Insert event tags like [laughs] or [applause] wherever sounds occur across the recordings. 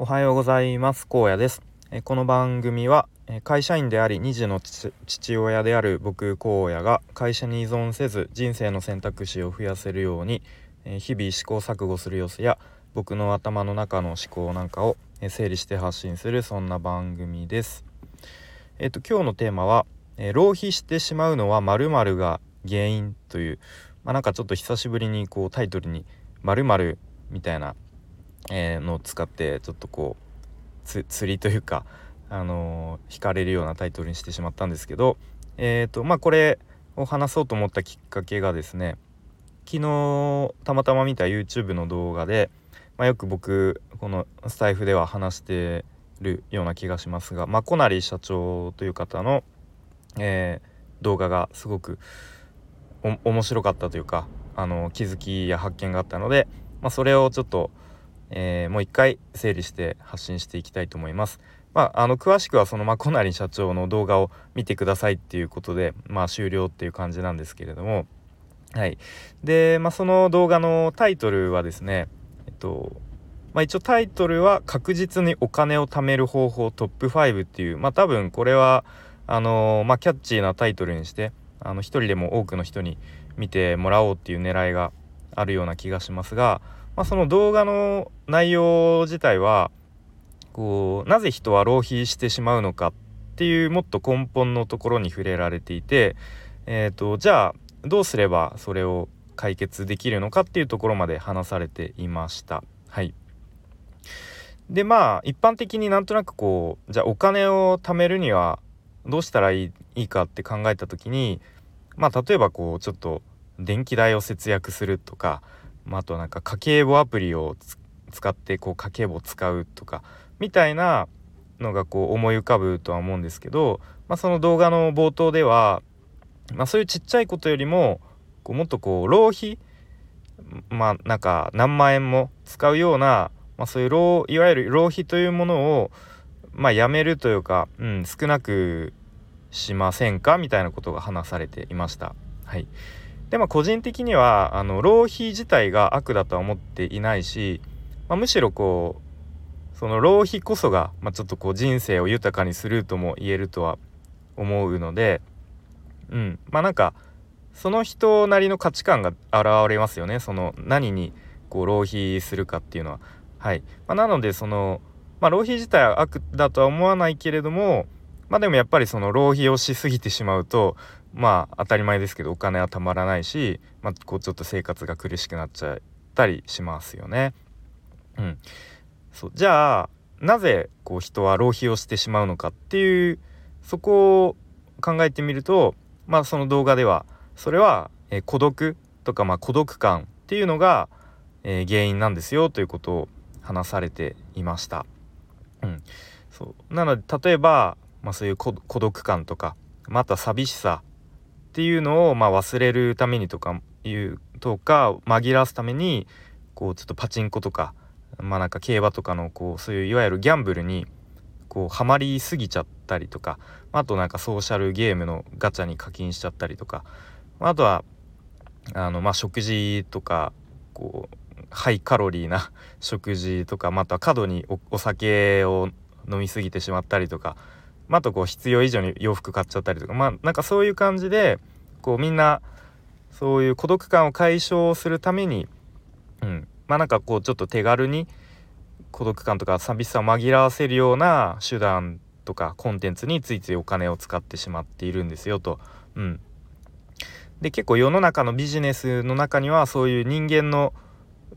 おはようございます。荒野です。この番組は会社員であり2児の父親である僕荒野が会社に依存せず人生の選択肢を増やせるように日々試行錯誤する様子や僕の頭の中の思考なんかを整理して発信するそんな番組です。えっと今日のテーマは浪費してしまうのは〇〇が原因というまあ、なんかちょっと久しぶりにこうタイトルに〇〇みたいな、えー、のを使ってちょっとこう釣りというか、あのー、惹かれるようなタイトルにしてしまったんですけど、えーとまあ、これを話そうと思ったきっかけがですね昨日たまたま見た YouTube の動画で、まあ、よく僕このスタイフでは話してるような気がしますが、まあ、小成社長という方の、えー、動画がすごく面白かったというかあの気づきや発見があったので、まあ、それをちょっと、えー、もう一回整理して発信していきたいと思います。まあ、あの詳しくはそのま小成社長の動画を見てくださいっていうことで、まあ、終了っていう感じなんですけれどもはいで、まあ、その動画のタイトルはですねえっとまあ、一応タイトルは「確実にお金を貯める方法トップ5」っていうまあ多分これはあのまあ、キャッチーなタイトルにしてあの一人でも多くの人に見てもらおうっていう狙いがあるような気がしますが、まあ、その動画の内容自体はこうなぜ人は浪費してしまうのかっていうもっと根本のところに触れられていて、えーと、じゃあどうすればそれを解決できるのかっていうところまで話されていました。はいでまあ一般的になんとなくこうじゃあお金を貯めるにはどうしたらいいいいかって考えた時にまあ例えばこうちょっと電気代を節約するとか、まあ、あとなんか家計簿アプリを使ってこう家計簿を使うとかみたいなのがこう思い浮かぶとは思うんですけど、まあ、その動画の冒頭では、まあ、そういうちっちゃいことよりもこうもっとこう浪費まあなんか何万円も使うような、まあ、そういう浪いわゆる浪費というものをまあやめるというか、うん、少なくしませんか？みたいなことが話されていました。はい、でまあ個人的にはあの浪費自体が悪だとは思っていないし、まあ、むしろこうその浪費こそが、まあ、ちょっとこう人生を豊かにするとも言えるとは思うのでうん。まあなんかその人なりの価値観が現れますよね。その何にこう浪費するかっていうのは。はい。まあ、なのでその、まあ、浪費自体は悪だとは思わないけれどもまあでもやっぱりその浪費をしすぎてしまうとまあ当たり前ですけどお金はたまらないし、まあ、こうちょっと生活が苦しくなっちゃったりしますよね。うん、そうじゃあなぜこう人は浪費をしてしまうのかっていうそこを考えてみるとまあその動画ではそれは、えー、孤独とかまあ孤独感っていうのが、えー、原因なんですよということを話されていました。うん、そうなので例えばまあ、そういう孤独感とかまた寂しさっていうのをまあ忘れるためにとかいうとか紛らわすためにこうちょっとパチンコとかまあなんか競馬とかのこうそういういわゆるギャンブルにこうハマりすぎちゃったりとかあとなんかソーシャルゲームのガチャに課金しちゃったりとかあとはあのまあ食事とかこうハイカロリーな食事とかまた過度にお酒を飲み過ぎてしまったりとかまあ、あとこう必要以上に洋服買っちゃったりとか。まあなんかそういう感じでこうみんなそういう孤独感を解消するために、うん、まあなんかこうちょっと手軽に孤独感とか寂しさを紛らわせるような手段とかコンテンツについついお金を使ってしまっているんですよと。うん、で結構世の中のビジネスの中にはそういう人間の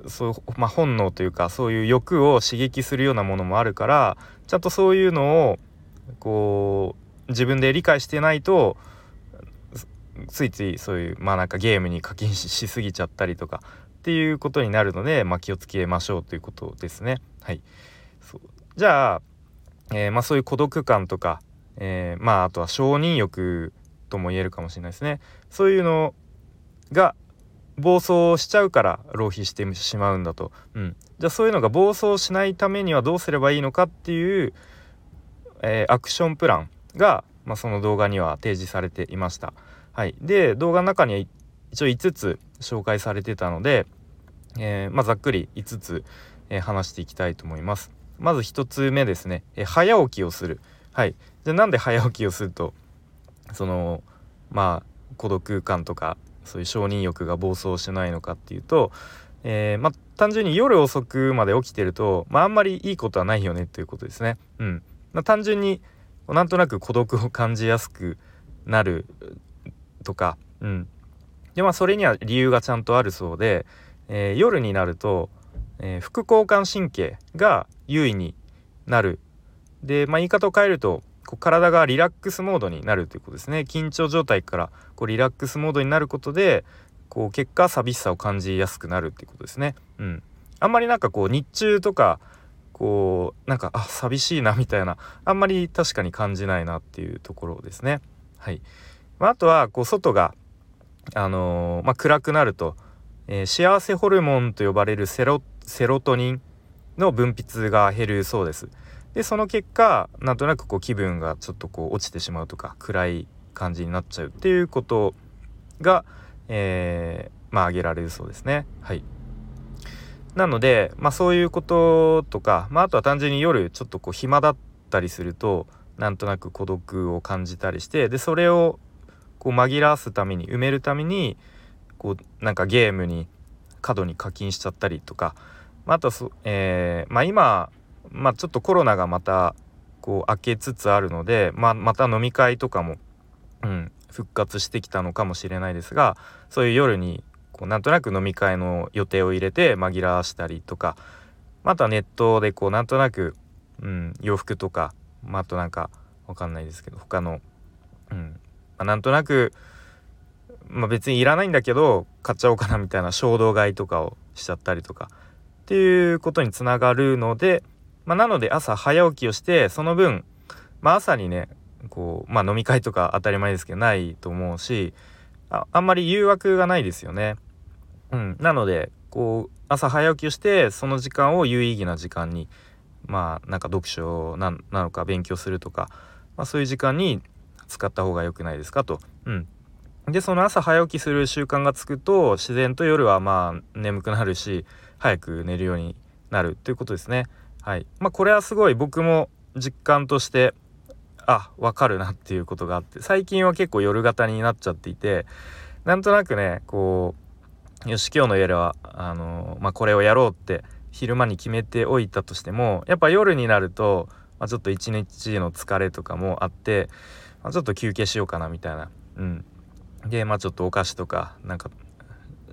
そうまあ、本能というかそういう欲を刺激するようなものもあるからちゃんとそういうのをこう自分で理解してないとついついそういうまあなんかゲームに課金しすぎちゃったりとかっていうことになるので、まあ、気をつけましょうということですね。はい、そうじゃあ、えー、まあ、そういう孤独感とか、えー、まああとは承認欲とも言えるかもしれないですね。そういうのが暴走しちゃうから浪費してしまうんだと。うん、じゃあそういうのが暴走しないためにはどうすればいいのかっていうえー、アクションプランが、まあ、その動画には提示されていました。はい、で動画の中には一応5つ紹介されてたので、えー、まあ、ざっくり5つ、えー、話していきたいと思います。まず1つ目ですね、え早起きをするはいじゃなんで早起きをするとそのまあ孤独感とかそういう承認欲が暴走しないのかっていうと、えー、まあ、単純に夜遅くまで起きてると、まあ、あんまりいいことはないよねということですね。うんまあ、単純になんとなく孤独を感じやすくなるとか、うん、でまあそれには理由がちゃんとあるそうで、えー、夜になると、えー、副交感神経が優位になる。で、まあ、言い方を変えるとこう体がリラックスモードになるということですね。緊張状態からこうリラックスモードになることでこう結果寂しさを感じやすくなるっていうことですね。うん、あんまりなんかこう日中とかこうなんかあ寂しいなみたいなあんまり確かに感じないなっていうところですね。はい、まあ、あとはこう外があのー、まあ、暗くなると、えー、幸せホルモンと呼ばれるセロセロトニンの分泌が減るそうです。でその結果なんとなくこう気分がちょっとこう落ちてしまうとか暗い感じになっちゃうっていうことが、えー、まあ挙げられるそうですね。はいなので、まあ、そういうこととか、まあ、あとは単純に夜ちょっとこう暇だったりするとなんとなく孤独を感じたりしてでそれをこう紛らわすために埋めるためにこうなんかゲームに過度に課金しちゃったりとか、まあ、あとはえー、まあ、今まあ、ちょっとコロナがまたこう明けつつあるので、まあ、また飲み会とかも、うん、復活してきたのかもしれないですがそういう夜にこうなんとなく飲み会の予定を入れて紛らわしたりとかまたネットでこうなんとなく、うん、洋服とか、まあ、あとなんかわかんないですけど他の、うんまあ、なんとなく、まあ、別にいらないんだけど買っちゃおうかなみたいな衝動買いとかをしちゃったりとかっていうことにつながるので、まあ、なので朝早起きをしてその分、まあ、朝にねこう、まあ、飲み会とか当たり前ですけどないと思うしああんまり誘惑がないですよね。うん、なのでこう朝早起きをしてその時間を有意義な時間にまあなんか読書なのか勉強するとか、まあ、そういう時間に使った方が良くないですかと。うん、でその朝早起きする習慣がつくと自然と夜はまあ眠くなるし早く寝るようになるということですね。はいまあ、これはすごい僕も実感としてあ分かるなっていうことがあって最近は結構夜型になっちゃっていてなんとなくねこうよし今日の夜はあのまあ、これをやろうって昼間に決めておいたとしてもやっぱ夜になると、まあ、ちょっと一日の疲れとかもあって、まあ、ちょっと休憩しようかなみたいな。うん、でまあちょっとお菓子とかなんか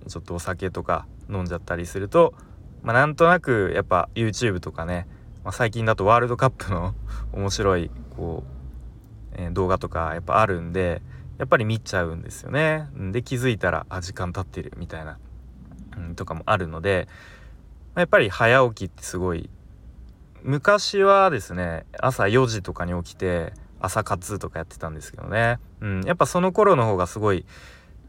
ちょっとお酒とか飲んじゃったりするとまあ、なんとなくやっぱ YouTube とかね、まあ、最近だとワールドカップの [laughs] 面白いこう、え、動画とかやっぱあるんでやっぱり見ちゃうんですよね。で気づいたらあ時間経ってるみたいな、うん、とかもあるのでやっぱり早起きってすごい昔はですね朝4時とかに起きて朝活とかやってたんですけどね、うん、やっぱその頃の方がすごい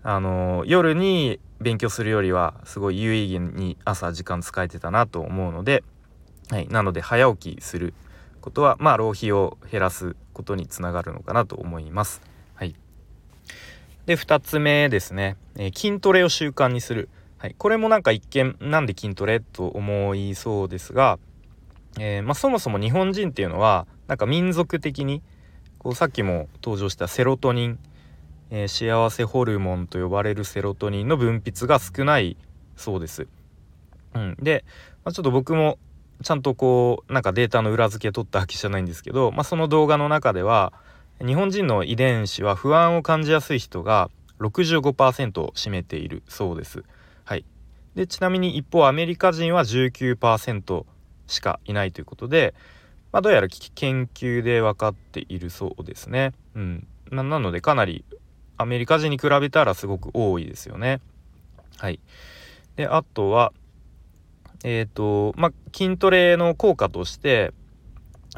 あの夜に勉強するよりはすごい有意義に朝時間使えてたなと思うので、はい、なので早起きすることはまあ浪費を減らすことにつながるのかなと思います。はい、で2つ目ですね、えー、筋トレを習慣にする、はい、これもなんか一見なんで筋トレと思いそうですが、えー、まあ、そもそも日本人っていうのはなんか民族的にこうさっきも登場したセロトニンえー、幸せホルモンと呼ばれるセロトニンの分泌が少ないそうです。うん、で、まあ、ちょっと僕もちゃんとこうなんかデータの裏付け取ったわけじゃないんですけど、まあ、その動画の中では日本人の遺伝子は不安を感じやすい人が65%を占めているそうです。はい、でちなみに一方アメリカ人は19%しかいないということで、まあ、どうやら研究で分かっているそうですね。うん、なのでかなりアメリカ人に比べたらすごく多いですよね。はい、であとはえっ、ー、とまあ筋トレの効果として、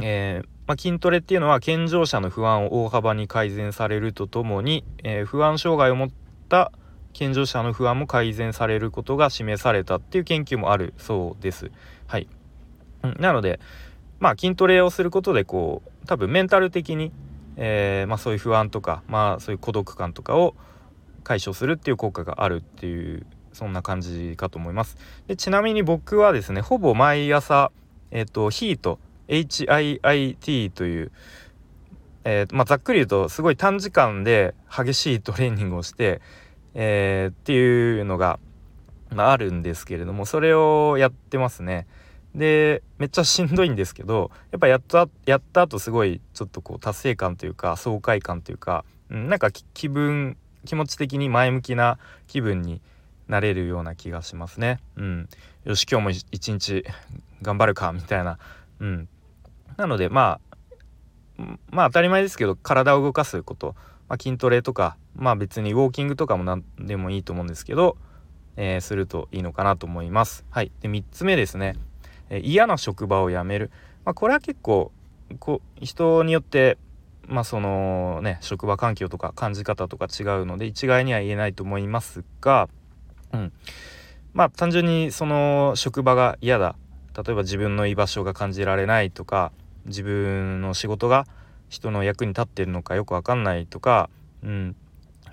えー、まあ、筋トレっていうのは健常者の不安を大幅に改善されるとともに、えー、不安障害を持った健常者の不安も改善されることが示されたっていう研究もあるそうです。はい、なのでまあ筋トレをすることでこう多分メンタル的にえー、まあ、そういう不安とか、まあ、そういう孤独感とかを解消するっていう効果があるっていうそんな感じかと思います。でちなみに僕はですねほぼ毎朝、えーと、ヒート HIIT という、えーまあ、ざっくり言うとすごい短時間で激しいトレーニングをして、えー、っていうのが、まあ、あるんですけれどもそれをやってますね。でめっちゃしんどいんですけどやっぱやったやった後すごいちょっとこう達成感というか爽快感というか、うん、なんか気分気持ち的に前向きな気分になれるような気がしますね。うん、よし今日も一日頑張るかみたいな。うん、なのでまあまあ当たり前ですけど体を動かすこと、まあ、筋トレとかまあ別にウォーキングとかも何でもいいと思うんですけど、えー、するといいのかなと思います。はい、で3つ目ですね、えー、嫌な職場を辞める、まあ、これは結構こ人によってまあそのね職場環境とか感じ方とか違うので一概には言えないと思いますが、うん、まあ単純にその職場が嫌だ。例えば自分の居場所が感じられないとか自分の仕事が人の役に立ってるのかよく分かんないとか、うん。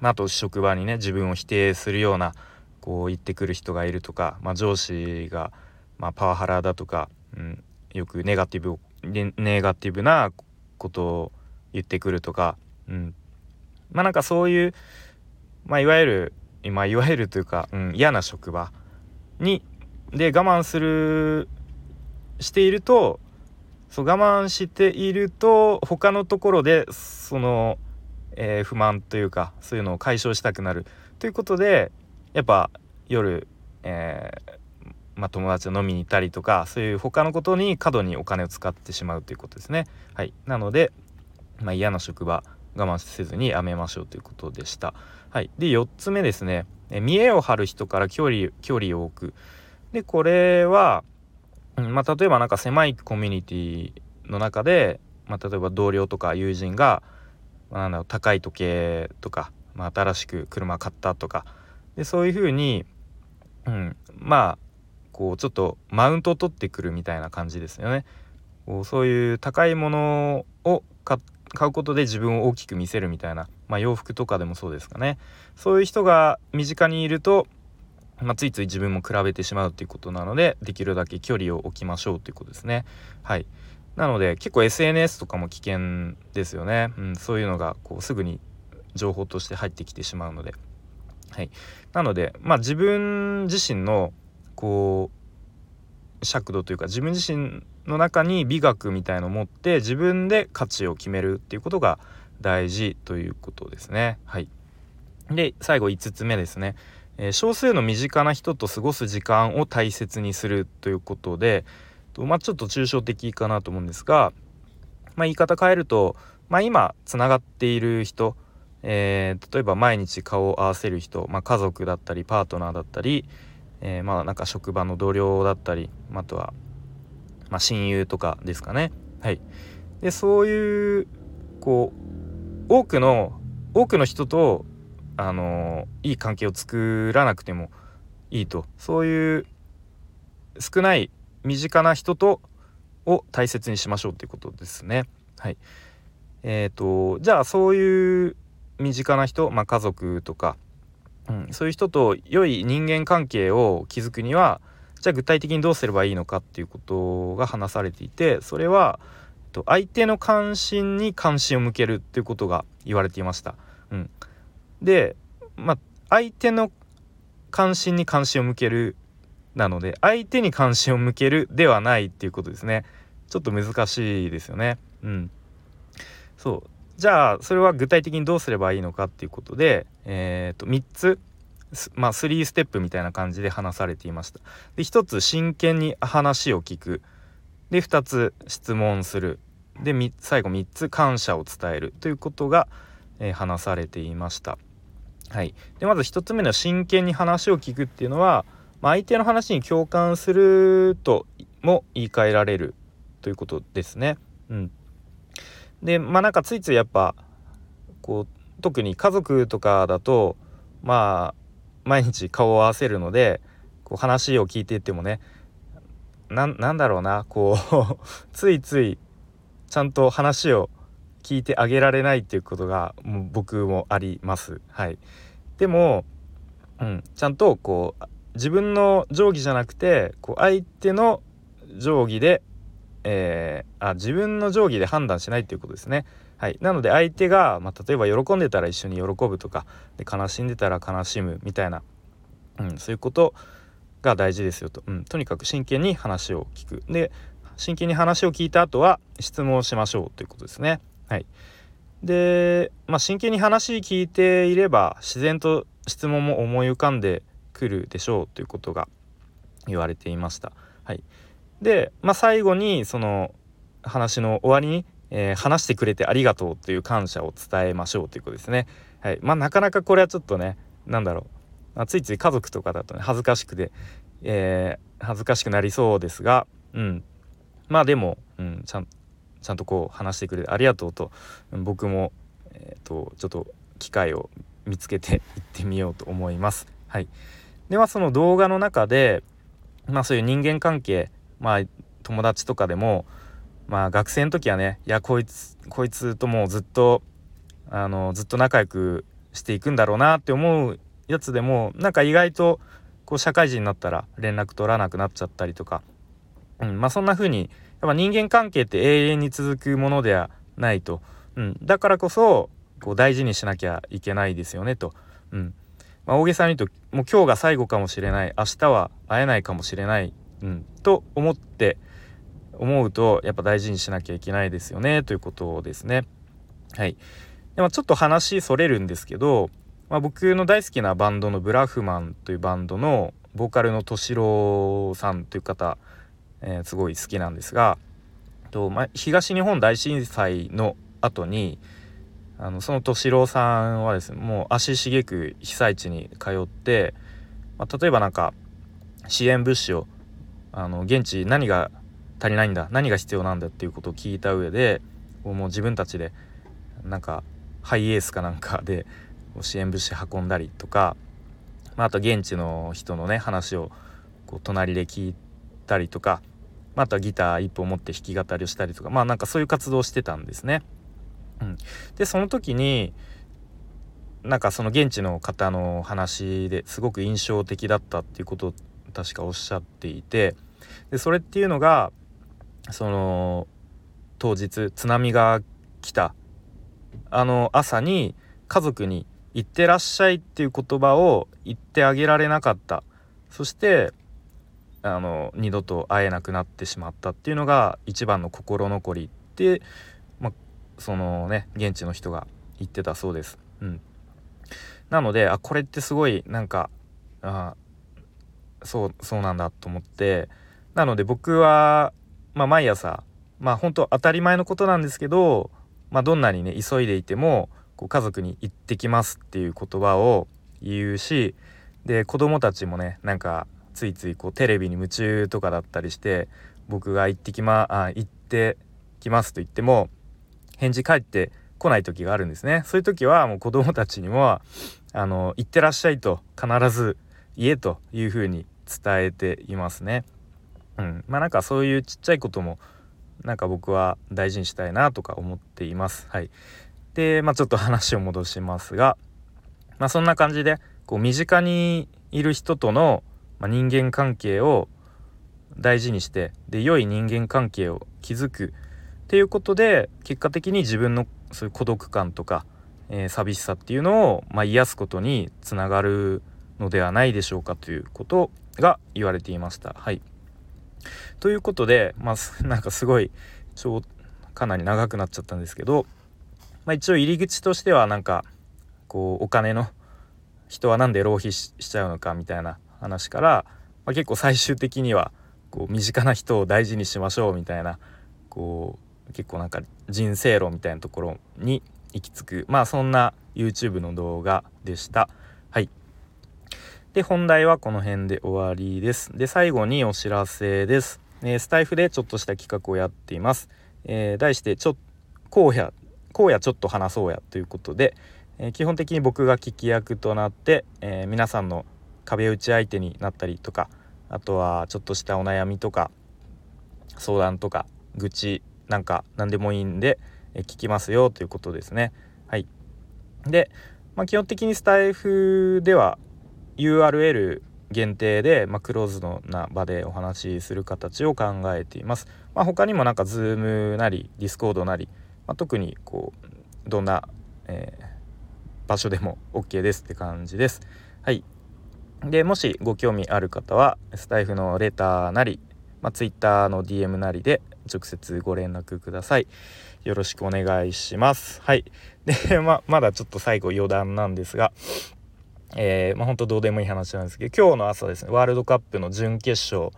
まあ、あと職場にね自分を否定するようなこう言ってくる人がいるとか、まあ、上司が、まあ、パワハラだとか、うん、よくネガティブネガティブなことを言ってくるとか、うん、まあなんかそういう、まあ、いわゆる、まあ、いわゆるというか、うん、嫌な職場にで我慢するしているとそう我慢していると他のところでその、えー、不満というかそういうのを解消したくなるということでやっぱ夜、えー、まあ、友達と飲みに行ったりとかそういう他のことに過度にお金を使ってしまうということですね。はい、なので、まあ、嫌な職場我慢せずにやめましょうということでした。はい、で4つ目ですね、え見栄を張る人から距離距離を置く。でこれは、まあ、例えば何か狭いコミュニティの中で、まあ、例えば同僚とか友人が、まあ、なんだろう高い時計とか、まあ、新しく車買ったとかでそういうふうに、うん、まあこうちょっとマウントを取ってくるみたいな感じですよね。こうそういう高いものを買買うことで自分を大きく見せるみたいな、まあ、洋服とかでもそうですかねそういう人が身近にいるとまあ、ついつい自分も比べてしまうということなのでできるだけ距離を置きましょうということですね。はいなので結構 SNS とかも危険ですよね、うん、そういうのがこうすぐに情報として入ってきてしまうので。はい、なのでまあ自分自身のこう尺度というか自分自身の中に美学みたいのを持って自分で価値を決めるっていうことが大事ということですね。はい、で最後5つ目ですね。えー、少数の身近な人と過ごす時間を大切にするということで、とまあ、ちょっと抽象的かなと思うんですが、まあ、言い方変えると、まあ、今つながっている人、えー、例えば毎日顔を合わせる人、まあ、家族だったりパートナーだったり、えー、まあなんか職場の同僚だったりあとは、まあ、親友とかですかね。はい、でそういうこう多くの多くの人とあのいい関係を作らなくてもいいとそういう少ない身近な人とを大切にしましょうということですね。はい、えーと、じゃあそういう身近な人、まあ、家族とか、うん、そういう人と良い人間関係を築くにはじゃあ具体的にどうすればいいのかっていうことが話されていてそれは相手の関心に関心を向けるっていうことが言われていました。うん、でまあ相手の関心に関心を向けるなので相手に関心を向けるではないっていうことですね。ちょっと難しいですよね。うん。そう。じゃあそれは具体的にどうすればいいのかっていうことでえっ、ー、と3つ。まあ3ステップみたいな感じで話されていました。で1つ真剣に話を聞く。で2つ質問する。で最後3つ感謝を伝える。ということが、えー、話されていました。はい、でまず1つ目の真剣に話を聞くっていうのは、まあ、相手の話に共感するとも言い換えられる。ということですね。うん、でまあなんかついついやっぱこう特に家族とかだとまあ毎日顔を合わせるのでこう話を聞いていってもねなんだろうなこうついついちゃんと話を聞いてあげられないっていうことがもう僕もあります。はい、でも、うん、ちゃんとこう自分の定規じゃなくてこう相手の定規で、えー、あ自分の定規で判断しないっていうことですね。はい、なので相手が、まあ、例えば喜んでたら一緒に喜ぶとかで悲しんでたら悲しむみたいな、うん、そういうことが大事ですよと、うん、とにかく真剣に話を聞く。で真剣に話を聞いた後は質問しましょうということですね。はい、で、まあ、真剣に話聞いていれば自然と質問も思い浮かんでくるでしょうということが言われていました。はい、で、まあ、最後にその話の終わりに、えー、話してくれてありがとうという感謝を伝えましょうということですね。はいまあ、なかなかこれはちょっとね何だろう、まあ、ついつい家族とかだとね恥ずかしくて、えー、恥ずかしくなりそうですが、うん、まあでも、うん、ちゃんちゃんとこう話してくれてありがとうと僕も、えーと、ちょっと機会を見つけていってみようと思います。はい、ではその動画の中で、まあ、そういう人間関係、まあ、友達とかでも、まあ、学生の時はねいやこいつこいつともうずっとあのずっと仲良くしていくんだろうなって思うやつでもなんか意外とこう社会人になったら連絡取らなくなっちゃったりとか、うんまあ、そんな風にやっぱ人間関係って永遠に続くものではないと、うん、だからこそこう大事にしなきゃいけないですよねと。うん。まあ、大げさに言うともう今日が最後かもしれない。明日は会えないかもしれない、うん、と思って思うとやっぱ大事にしなきゃいけないですよねということですね。はい、でまあ、ちょっと話それるんですけど、まあ、僕の大好きなバンドのブラフマンというバンドのボーカルの敏郎さんという方、えー、すごい好きなんですがと、まあ、東日本大震災の後にあのその敏郎さんはですねもう足しげく被災地に通って、まあ、例えばなんか支援物資をあの現地何が足りないんだ何が必要なんだっていうことを聞いた上でもう自分たちでなんかハイエースかなんかで支援物資運んだりとか、まあ、あと現地の人のね話をこう隣で聞いたりとか、まあ、あとはギター一本持って弾き語りをしたりとかまあなんかそういう活動をしてたんですね。うん、でその時になんかその現地の方の話ですごく印象的だったっていうことを確かおっしゃっていてでそれっていうのがその当日津波が来た。あの朝に家族に「行ってらっしゃい」っていう言葉を言ってあげられなかった。そしてあの二度と会えなくなってしまったっていうのが一番の心残りってそのね現地の人が言ってたそうです。うん、なのであこれってすごいなんかあそうそうなんだと思って。なので僕は、まあ、毎朝まあ本当当たり前のことなんですけど、まあ、どんなにね急いでいてもこう家族に「行ってきます」っていう言葉を言うしで子供たちもねなんかついついこうテレビに夢中とかだったりして僕が行ってきまあ行ってきますと言っても返事返ってこない時があるんですね。そういう時はもう子供たちにもあの行ってらっしゃいと必ず言えというふうに伝えていますね。うん。まあなんかそういうちっちゃいこともなんか僕は大事にしたいなとか思っています。はい。でまあちょっと話を戻しますがまあそんな感じでこう身近にいる人との、人間関係を大事にしてで良い人間関係を築くっていうことで結果的に自分のそういう孤独感とか、えー、寂しさっていうのを、まあ、癒すことにつながるのではないでしょうかということが言われていました。はい、ということで、まあ、[laughs] なんかすごい超かなり長くなっちゃったんですけど、まあ、一応入り口としてはなんかこうお金の人は何で浪費しちゃうのかみたいな話から、まあ、結構最終的にはこう身近な人を大事にしましょうみたいなこう結構なんか人生論みたいなところに行き着く。まあそんな YouTube の動画でした。で本題はこの辺で終わりです。で最後にお知らせです、えー、スタイフでちょっとした企画をやっています、えー、題してちょこうやこうやちょっと話そうやということで、えー、基本的に僕が聞き役となって、え皆さんの壁打ち相手になったりとかあとはちょっとしたお悩みとか相談とか愚痴なんか何でもいいんで、え聞きますよということですね。はい、で、まあ、基本的にスタイフでは URL 限定で、まあ、クローズドな場でお話しする形を考えています。まあ、他にもなんか Zoom なり Discord なり、まあ、特にこうどんな、えー、場所でも OK ですって感じです。はい。でもしご興味ある方はスタイフのレターなり、まあ、Twitter の DM なりで直接ご連絡ください。よろしくお願いします。はい。で、ままだちょっと最後余談なんですが、えー、まあ、本当どうでもいい話なんですけど今日の朝ですねワールドカップの準決勝、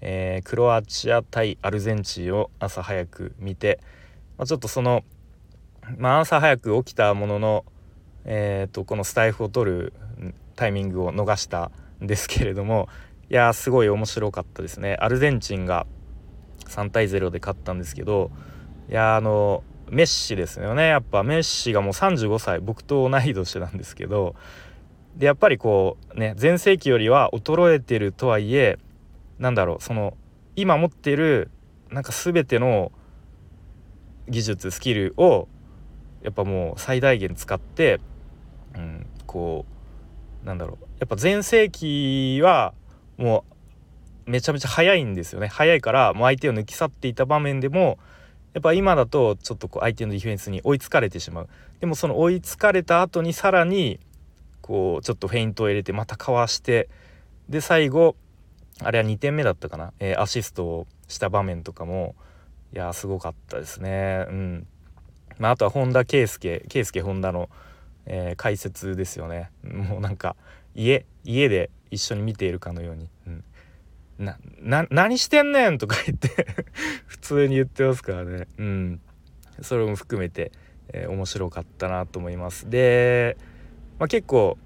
えー、クロアチア対アルゼンチンを朝早く見て、まあ、ちょっとその、まあ、朝早く起きたものの、えーと、このスタイフを取るタイミングを逃したんですけれどもいやーすごい面白かったですね。アルゼンチンが3対0で勝ったんですけどいやあのメッシですよね。やっぱメッシがもう35歳僕と同い年なんですけどでやっぱりこうね全盛期よりは衰えてるとはいえなんだろうその今持ってるなんか全ての技術スキルをやっぱもう最大限使って、うん、こうなんだろうやっぱ全盛期はもうめちゃめちゃ速いんですよね。速いからもう相手を抜き去っていた場面でもやっぱ今だとちょっとこう相手のディフェンスに追いつかれてしまう。でもその追いつかれた後にさらにこうちょっとフェイントを入れてまたかわしてで最後あれは2点目だったかな、えー、アシストをした場面とかもいやすごかったですね。うん。まあ、あとは本田圭佑圭佑本田の、えー、解説ですよね。もうなんか家家で一緒に見ているかのように、うん、なな何してんねんとか言って [laughs] 普通に言ってますからね。うん。それも含めて、えー、面白かったなと思います。でまあ、結構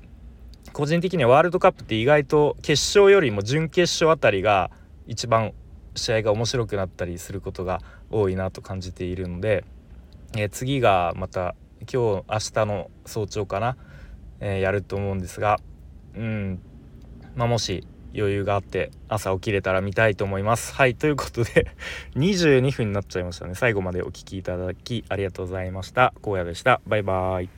個人的にはワールドカップって意外と決勝よりも準決勝あたりが一番試合が面白くなったりすることが多いなと感じているので、えー、次がまた今日明日の早朝かな、えー、やると思うんですがうん、まあ、もし余裕があって朝起きれたら見たいと思います。はいということで [laughs] 22分になっちゃいましたね。最後までお聴きいただきありがとうございました。荒野でした。バイバーイ。